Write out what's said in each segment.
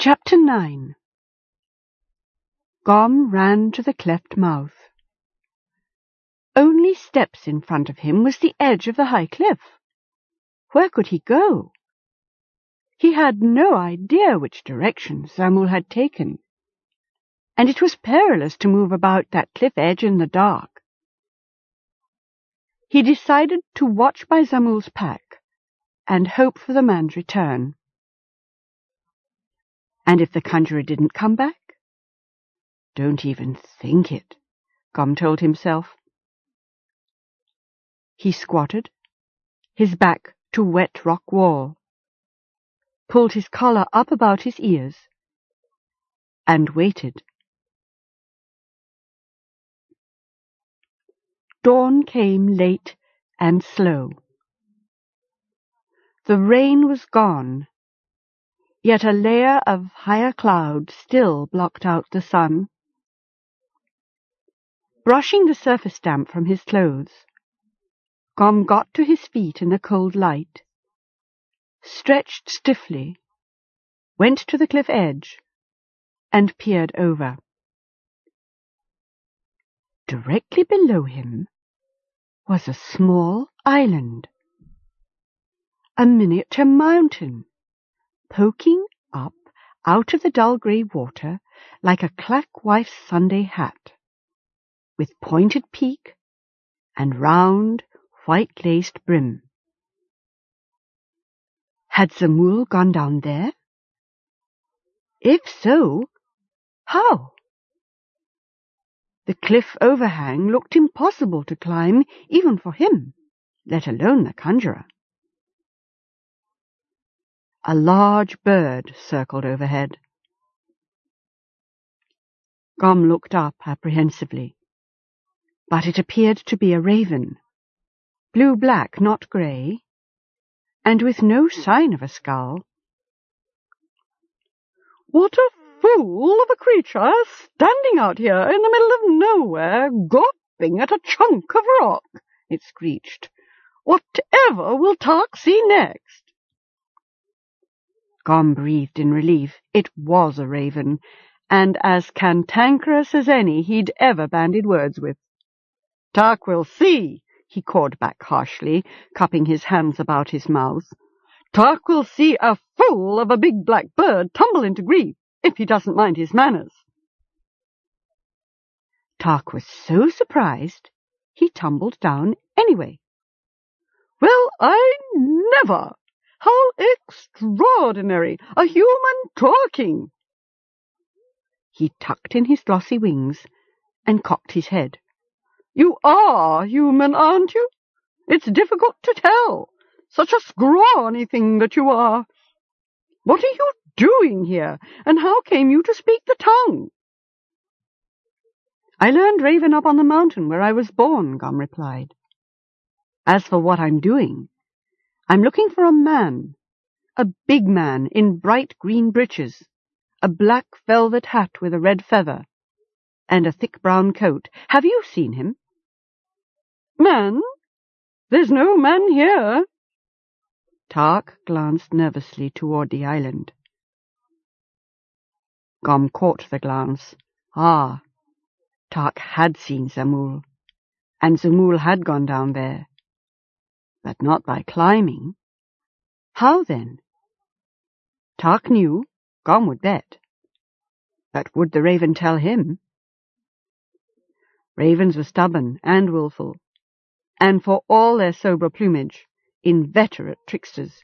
Chapter 9 Gom ran to the cleft mouth. Only steps in front of him was the edge of the high cliff. Where could he go? He had no idea which direction Zamul had taken, and it was perilous to move about that cliff edge in the dark. He decided to watch by Zamul's pack and hope for the man's return. And if the conjurer didn't come back? Don't even think it, Gom told himself. He squatted, his back to wet rock wall, pulled his collar up about his ears, and waited. Dawn came late and slow. The rain was gone yet a layer of higher cloud still blocked out the sun. Brushing the surface damp from his clothes, Gom got to his feet in the cold light, stretched stiffly, went to the cliff edge, and peered over. Directly below him was a small island, a miniature mountain poking up out of the dull grey water like a clack-wife's Sunday hat, with pointed peak and round, white-laced brim. Had Zamul gone down there? If so, how? The cliff overhang looked impossible to climb even for him, let alone the conjurer. A large bird circled overhead. Gom looked up apprehensively, but it appeared to be a raven, blue-black, not grey, and with no sign of a skull. What a fool of a creature standing out here in the middle of nowhere, gawping at a chunk of rock, it screeched. Whatever will Tark see next? Gom breathed in relief. It was a raven, and as cantankerous as any he'd ever bandied words with. Tark will see, he called back harshly, cupping his hands about his mouth. Tark will see a fool of a big black bird tumble into grief if he doesn't mind his manners. Tark was so surprised he tumbled down anyway. Well, I never! How extraordinary! A human talking! He tucked in his glossy wings and cocked his head. You are human, aren't you? It's difficult to tell. Such a scrawny thing that you are. What are you doing here, and how came you to speak the tongue? I learned Raven up on the mountain where I was born, Gom replied. As for what I'm doing, I'm looking for a man, a big man in bright green breeches, a black velvet hat with a red feather, and a thick brown coat. Have you seen him? Man? There's no man here. Tark glanced nervously toward the island. Gom caught the glance. Ah, Tark had seen Zamul, and Zamul had gone down there but not by climbing. How then? Tark knew, Gom would bet. But would the raven tell him? Ravens were stubborn and wilful, and for all their sober plumage, inveterate tricksters.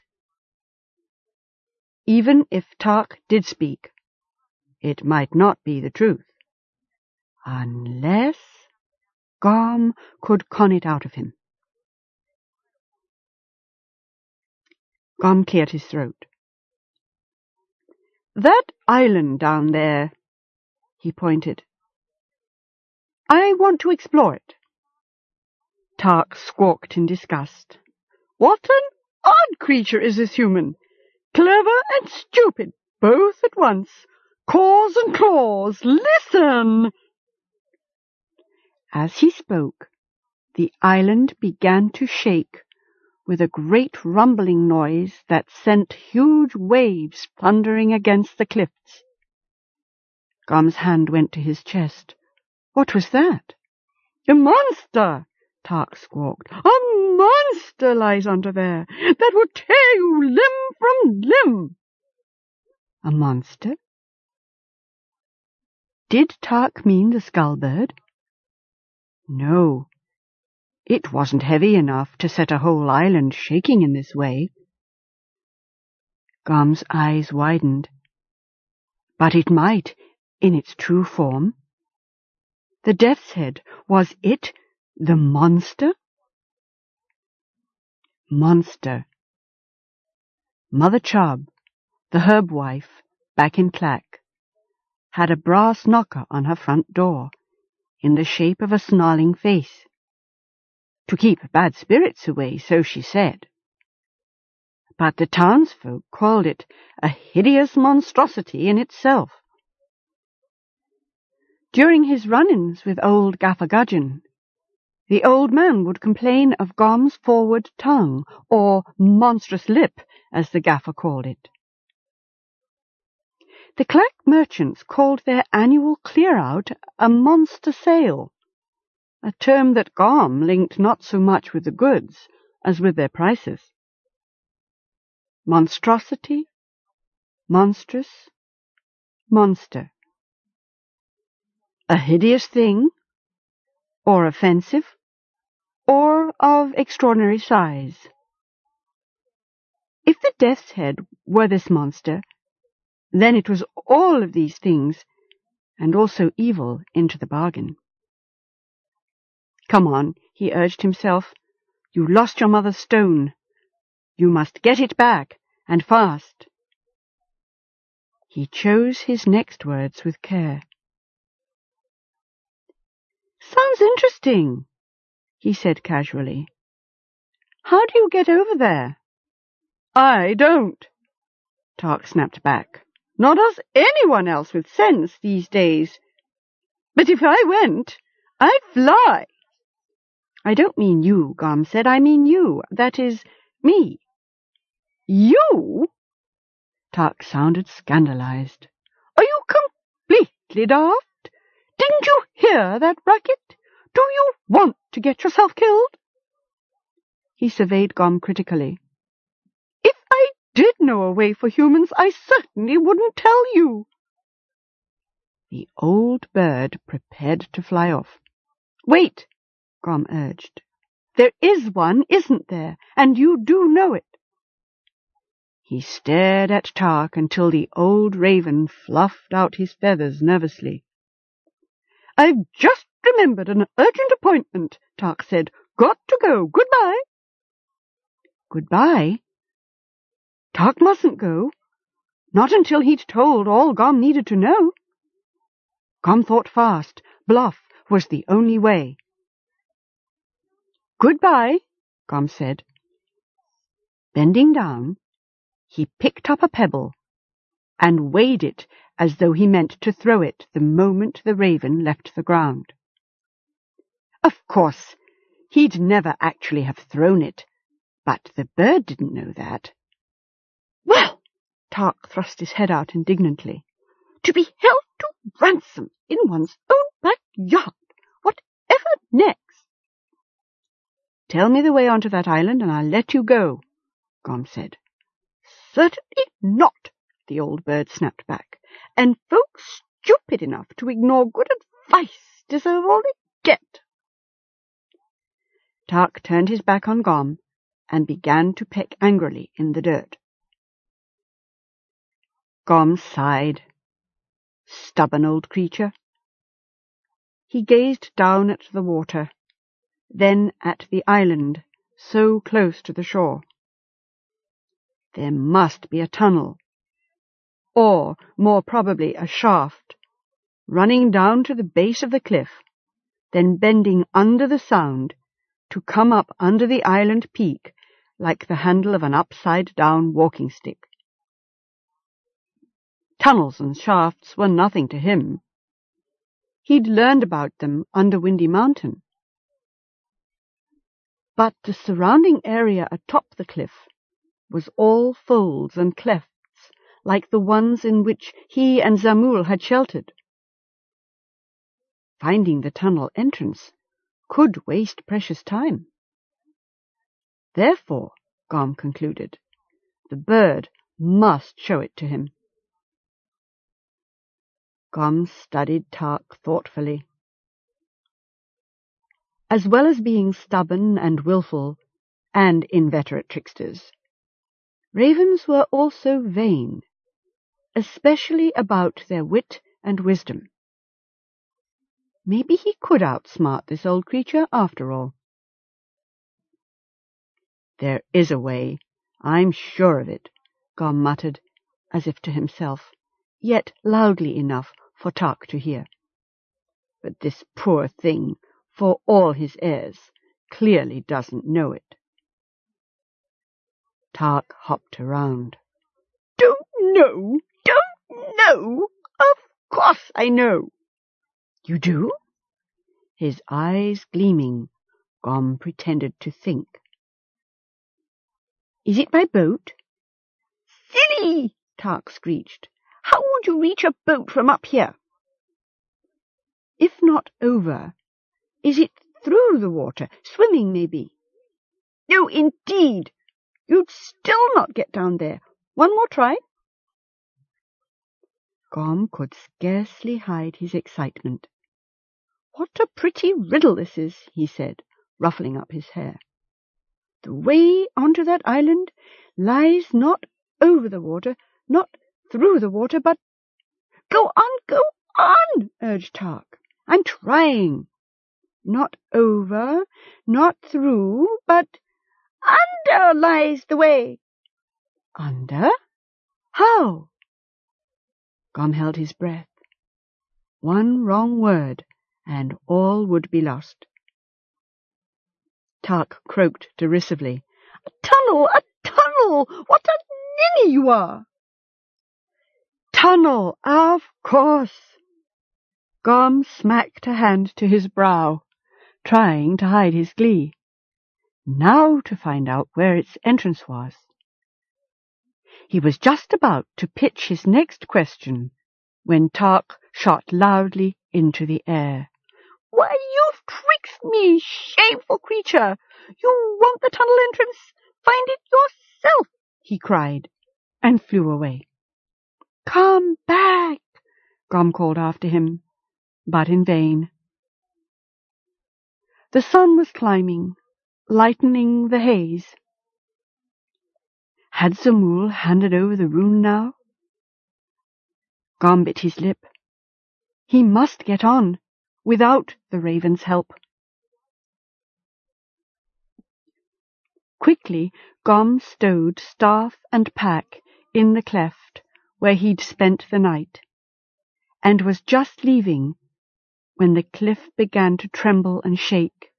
Even if Tark did speak, it might not be the truth. Unless Gom could con it out of him. Gom cleared his throat. That island down there, he pointed. I want to explore it. Tark squawked in disgust. What an odd creature is this human! Clever and stupid, both at once. Cause and claws, listen! As he spoke, the island began to shake with a great rumbling noise that sent huge waves thundering against the cliffs. Gom's hand went to his chest. What was that? A monster! Tark squawked. A monster lies under there that will tear you limb from limb. A monster? Did Tark mean the skull bird? No, it wasn't heavy enough to set a whole island shaking in this way. Gom's eyes widened. But it might, in its true form. The death's head, was it the monster? Monster. Mother Chubb, the herb wife, back in Clack, had a brass knocker on her front door in the shape of a snarling face. To keep bad spirits away, so she said. But the townsfolk called it a hideous monstrosity in itself. During his run-ins with old Gaffer Gudgeon, the old man would complain of Gom's forward tongue, or monstrous lip, as the gaffer called it. The Clack merchants called their annual clear-out a monster sale, a term that Gom linked not so much with the goods as with their prices. Monstrosity, monstrous, monster. A hideous thing, or offensive, or of extraordinary size. If the death's head were this monster, then it was all of these things, and also evil into the bargain. Come on, he urged himself. You lost your mother's stone. You must get it back, and fast. He chose his next words with care. Sounds interesting, he said casually. How do you get over there? I don't, Tark snapped back. Nor does anyone else with sense these days. But if I went, I'd fly. I don't mean you, Gom said. I mean you. That is, me. You? Tark sounded scandalized. Are you completely daft? Didn't you hear that racket? Do you want to get yourself killed? He surveyed Gom critically. If I did know a way for humans, I certainly wouldn't tell you. The old bird prepared to fly off. Wait, Gom urged. There is one, isn't there? And you do know it. He stared at Tark until the old raven fluffed out his feathers nervously. I've just remembered an urgent appointment, Tark said. Got to go. Goodbye. Goodbye? Tark mustn't go. Not until he'd told all Gom needed to know. Gom thought fast. Bluff was the only way. Goodbye, Gom said. Bending down, he picked up a pebble and weighed it as though he meant to throw it the moment the raven left the ground. Of course, he'd never actually have thrown it, but the bird didn't know that. Well, Tark thrust his head out indignantly, to be held to ransom in one's own backyard. Whatever next? Tell me the way onto that island and I'll let you go, Gom said. Certainly not, the old bird snapped back. And folks stupid enough to ignore good advice deserve all they get. Tark turned his back on Gom and began to peck angrily in the dirt. Gom sighed. Stubborn old creature. He gazed down at the water then at the island, so close to the shore. There must be a tunnel, or, more probably, a shaft, running down to the base of the cliff, then bending under the sound to come up under the island peak like the handle of an upside-down walking stick. Tunnels and shafts were nothing to him. He'd learned about them under Windy Mountain. But the surrounding area atop the cliff was all folds and clefts like the ones in which he and Zamul had sheltered. Finding the tunnel entrance could waste precious time. Therefore, Gom concluded, the bird must show it to him. Gom studied Tark thoughtfully. As well as being stubborn and wilful and inveterate tricksters, ravens were also vain, especially about their wit and wisdom. Maybe he could outsmart this old creature after all. There is a way, I'm sure of it, Gom muttered, as if to himself, yet loudly enough for Tark to hear. But this poor thing, for all his airs, clearly doesn't know it. Tark hopped around. Don't know, don't know. Of course I know. You do? His eyes gleaming, Gom pretended to think. Is it by boat? Silly! Tark screeched. How would you reach a boat from up here? If not over, is it through the water, swimming maybe? No, indeed. You'd still not get down there. One more try? Gom could scarcely hide his excitement. What a pretty riddle this is, he said, ruffling up his hair. The way onto that island lies not over the water, not through the water, but... Go on, go on, urged Tark. I'm trying. Not over, not through, but under lies the way. Under? How? Gom held his breath. One wrong word, and all would be lost. Tark croaked derisively. A tunnel! A tunnel! What a ninny you are! Tunnel, of course! Gom smacked a hand to his brow, trying to hide his glee. Now to find out where its entrance was. He was just about to pitch his next question when Tark shot loudly into the air. Why, you've tricked me, shameful creature! You want the tunnel entrance? Find it yourself, he cried, and flew away. Come back, Gom called after him, but in vain. The sun was climbing, lightening the haze. Had Zamul handed over the rune now? Gom bit his lip. He must get on without the raven's help. Quickly, Gom stowed staff and pack in the cleft where he'd spent the night, and was just leaving when the cliff began to tremble and shake.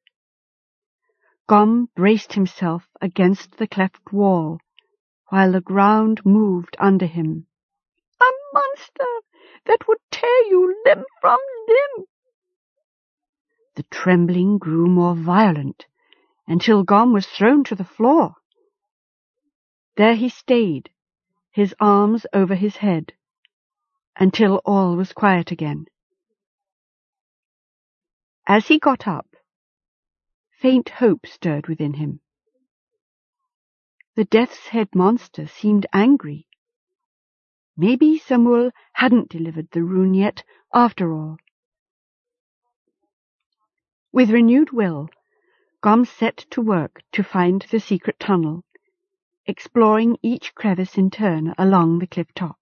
Gom braced himself against the cleft wall while the ground moved under him. A monster that would tear you limb from limb, the trembling grew more violent until Gom was thrown to the floor. There he stayed, his arms over his head, until all was quiet again. As he got up, faint hope stirred within him. The death's head monster seemed angry. Maybe Zamul hadn't delivered the rune yet, after all. With renewed will, Gom set to work to find the secret tunnel, exploring each crevice in turn along the cliff top.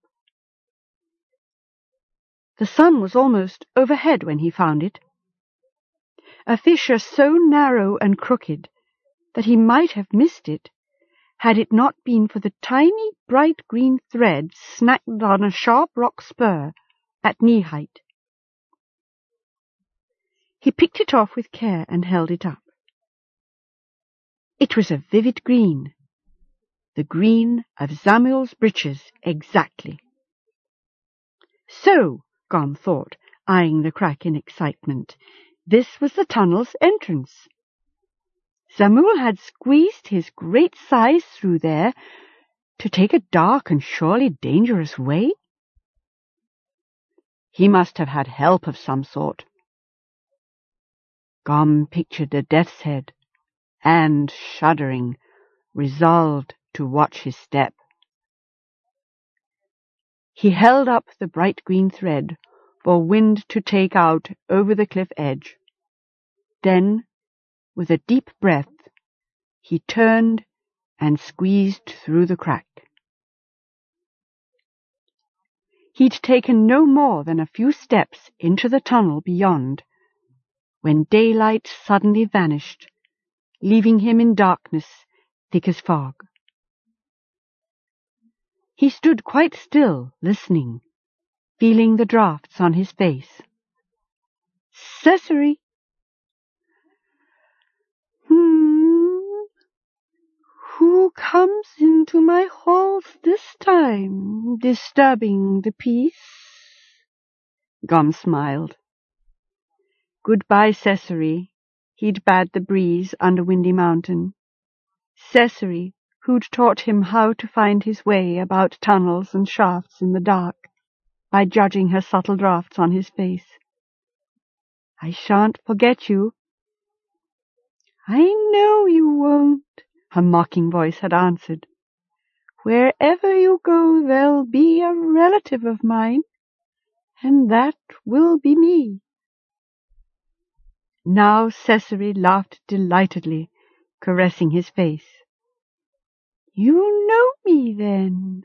The sun was almost overhead when he found it. A fissure so narrow and crooked that he might have missed it had it not been for the tiny bright green thread snagged on a sharp rock spur at knee height. He picked it off with care and held it up. It was a vivid green, the green of Zamul's breeches exactly. So, Gom thought, eyeing the crack in excitement, this was the tunnel's entrance. Zamul had squeezed his great size through there to take a dark and surely dangerous way? He must have had help of some sort. Gom pictured a death's head, and, shuddering, resolved to watch his step. He held up the bright green thread for wind to take out over the cliff edge. Then, with a deep breath, he turned and squeezed through the crack. He'd taken no more than a few steps into the tunnel beyond when daylight suddenly vanished, leaving him in darkness thick as fog. He stood quite still, listening, feeling the draughts on his face. Cecily! Who comes into my halls this time, disturbing the peace? Gom smiled. Goodbye, Cecily, he'd bade the breeze under Windy Mountain. Cecily, who'd taught him how to find his way about tunnels and shafts in the dark by judging her subtle draughts on his face. I shan't forget you. I know you won't, her mocking voice had answered. Wherever you go, there'll be a relative of mine, and that will be me. Now Cecily laughed delightedly, caressing his face. You know me, then,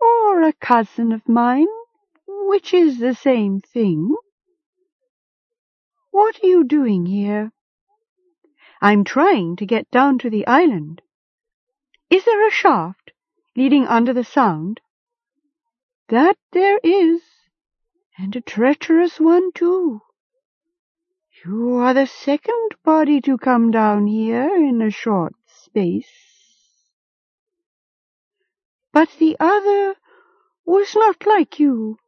or a cousin of mine, which is the same thing. What are you doing here? I'm trying to get down to the island. Is there a shaft leading under the sound? That there is, and a treacherous one too. You are the second body to come down here in a short space. But the other was not like you.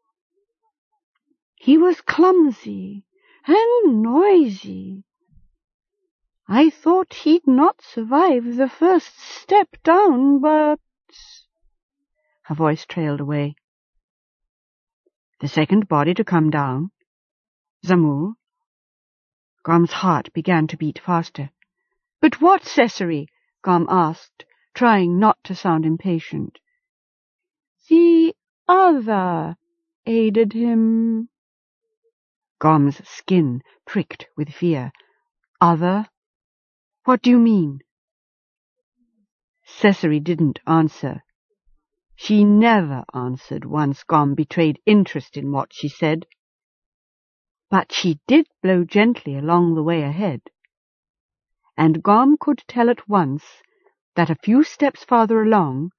He was clumsy and noisy. I thought he'd not survive the first step down, but... Her voice trailed away. The second body to come down? Zamul? Gom's heart began to beat faster. But what, Cecily? Gom asked, trying not to sound impatient. The other aided him. Gom's skin pricked with fear. Other? What do you mean? Cecily didn't answer. She never answered once Gom betrayed interest in what she said. But she did blow gently along the way ahead. And Gom could tell at once that a few steps farther along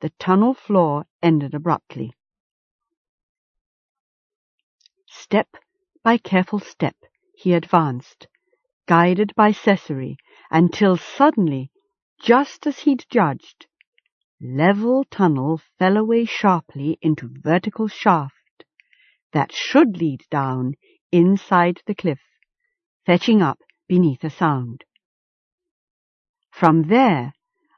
the tunnel floor ended abruptly. Step by careful step he advanced, guided by Cecily, until suddenly, just as he'd judged, level tunnel fell away sharply into vertical shaft that should lead down inside the cliff, fetching up beneath a sound. From there,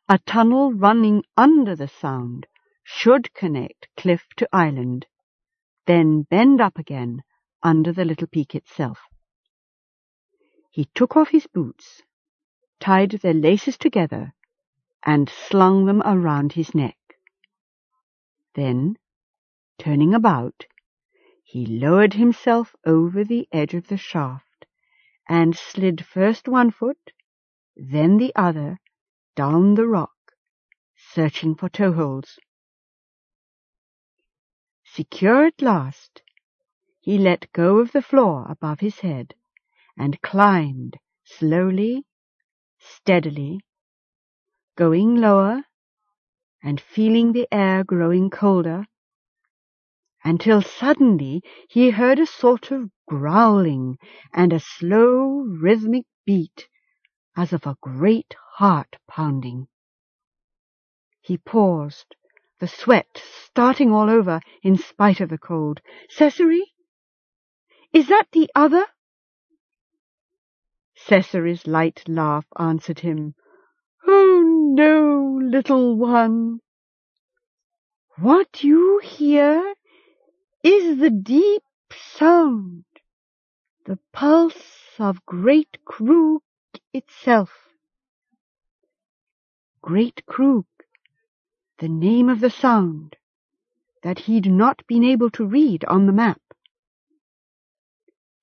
a tunnel running under the sound should connect cliff to island, then bend up again under the little peak itself. He took off his boots, tied their laces together, and slung them around his neck. Then, turning about, he lowered himself over the edge of the shaft and slid first one foot, then the other, down the rock, searching for toeholds. Secure at last, he let go of the floor above his head and climbed slowly, steadily, going lower and feeling the air growing colder, until suddenly he heard a sort of growling and a slow rhythmic beat as of a great heart pounding. He paused, the sweat starting all over in spite of the cold. Cecily? Is that the other? Cecily's light laugh answered him. Oh, no, little one. What you hear is the deep sound, the pulse of Great Krug itself. Great Krug, the name of the sound that he'd not been able to read on the map.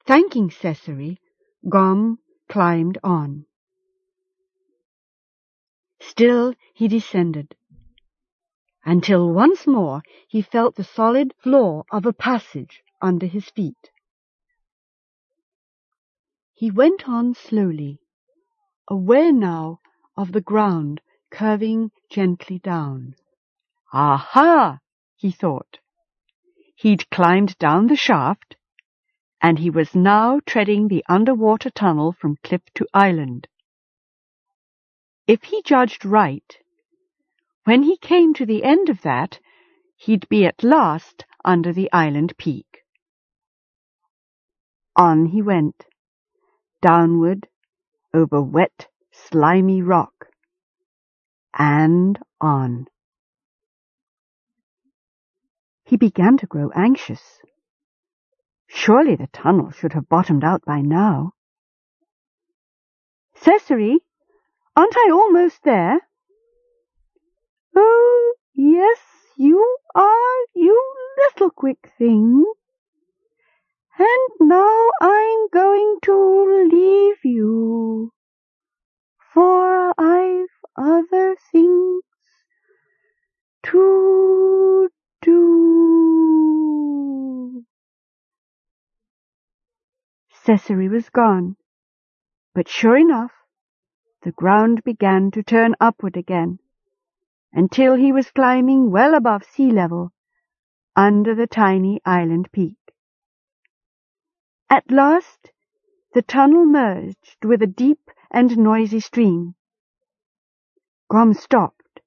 Thanking Cecily, Gom climbed on. Still he descended, until once more he felt the solid floor of a passage under his feet. He went on slowly, aware now of the ground curving gently down. Aha, he thought. He'd climbed down the shaft and he was now treading the underwater tunnel from cliff to island. If he judged right, when he came to the end of that, he'd be at last under the island peak. On he went, downward, over wet, slimy rock, and on. He began to grow anxious. Surely the tunnel should have bottomed out by now. Cecily, aren't I almost there? Oh, yes, you are, you little quick thing. And now I'm going to leave you, for I've other things to Cecily was gone, but sure enough, the ground began to turn upward again, until he was climbing well above sea level, under the tiny island peak. At last, the tunnel merged with a deep and noisy stream. Gom stopped,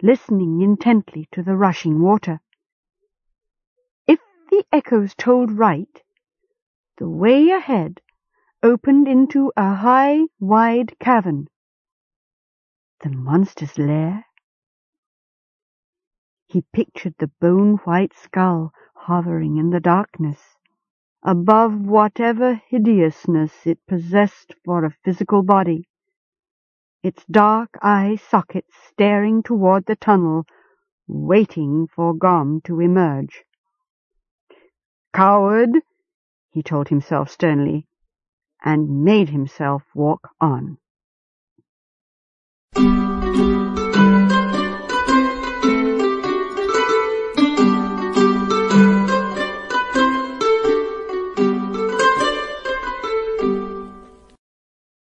listening intently to the rushing water. If the echoes told right, the way ahead opened into a high, wide cavern. The monster's lair? He pictured the bone-white skull hovering in the darkness, above whatever hideousness it possessed for a physical body, its dark eye sockets staring toward the tunnel, waiting for Gom to emerge. Coward! He told himself sternly, and made himself walk on.